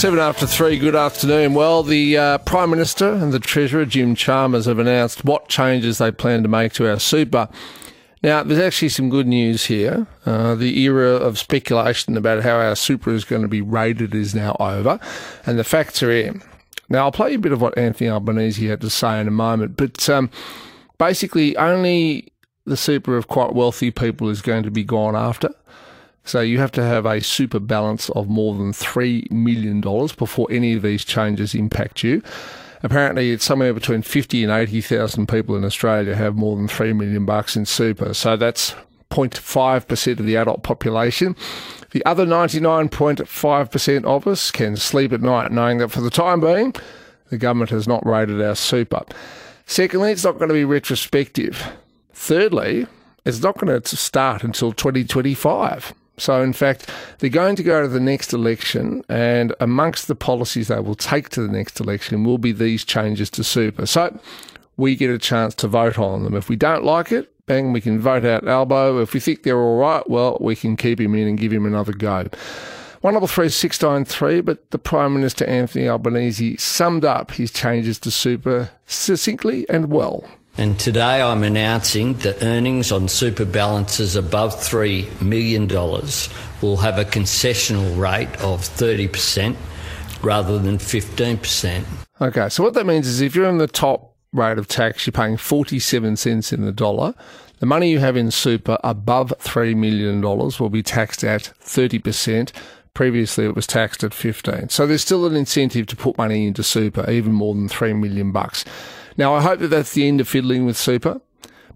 Seven after three, good afternoon. Well, the uh, Prime Minister and the Treasurer, Jim Chalmers, have announced what changes they plan to make to our super. Now, there's actually some good news here. Uh, the era of speculation about how our super is going to be rated is now over, and the facts are in. Now, I'll play you a bit of what Anthony Albanese had to say in a moment, but um, basically, only the super of quite wealthy people is going to be gone after. So you have to have a super balance of more than $3 million before any of these changes impact you. Apparently, it's somewhere between 50 and 80,000 people in Australia have more than 3 million bucks in super. So that's 0.5% of the adult population. The other 99.5% of us can sleep at night knowing that for the time being, the government has not raided our super. Secondly, it's not going to be retrospective. Thirdly, it's not going to start until 2025. So, in fact, they're going to go to the next election, and amongst the policies they will take to the next election will be these changes to super. So, we get a chance to vote on them. If we don't like it, bang, we can vote out Albo. If we think they're all right, well, we can keep him in and give him another go. One double three six nine three, but the Prime Minister Anthony Albanese summed up his changes to super succinctly and well. And today I'm announcing that earnings on super balances above $3 million will have a concessional rate of 30% rather than 15%. Okay, so what that means is if you're in the top rate of tax, you're paying 47 cents in the dollar. The money you have in super above $3 million will be taxed at 30%. Previously, it was taxed at 15. So there's still an incentive to put money into super, even more than 3 million bucks. Now, I hope that that's the end of fiddling with super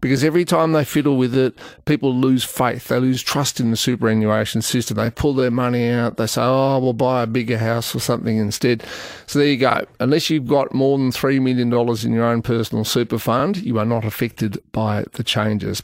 because every time they fiddle with it, people lose faith. They lose trust in the superannuation system. They pull their money out. They say, oh, we'll buy a bigger house or something instead. So there you go. Unless you've got more than $3 million in your own personal super fund, you are not affected by the changes.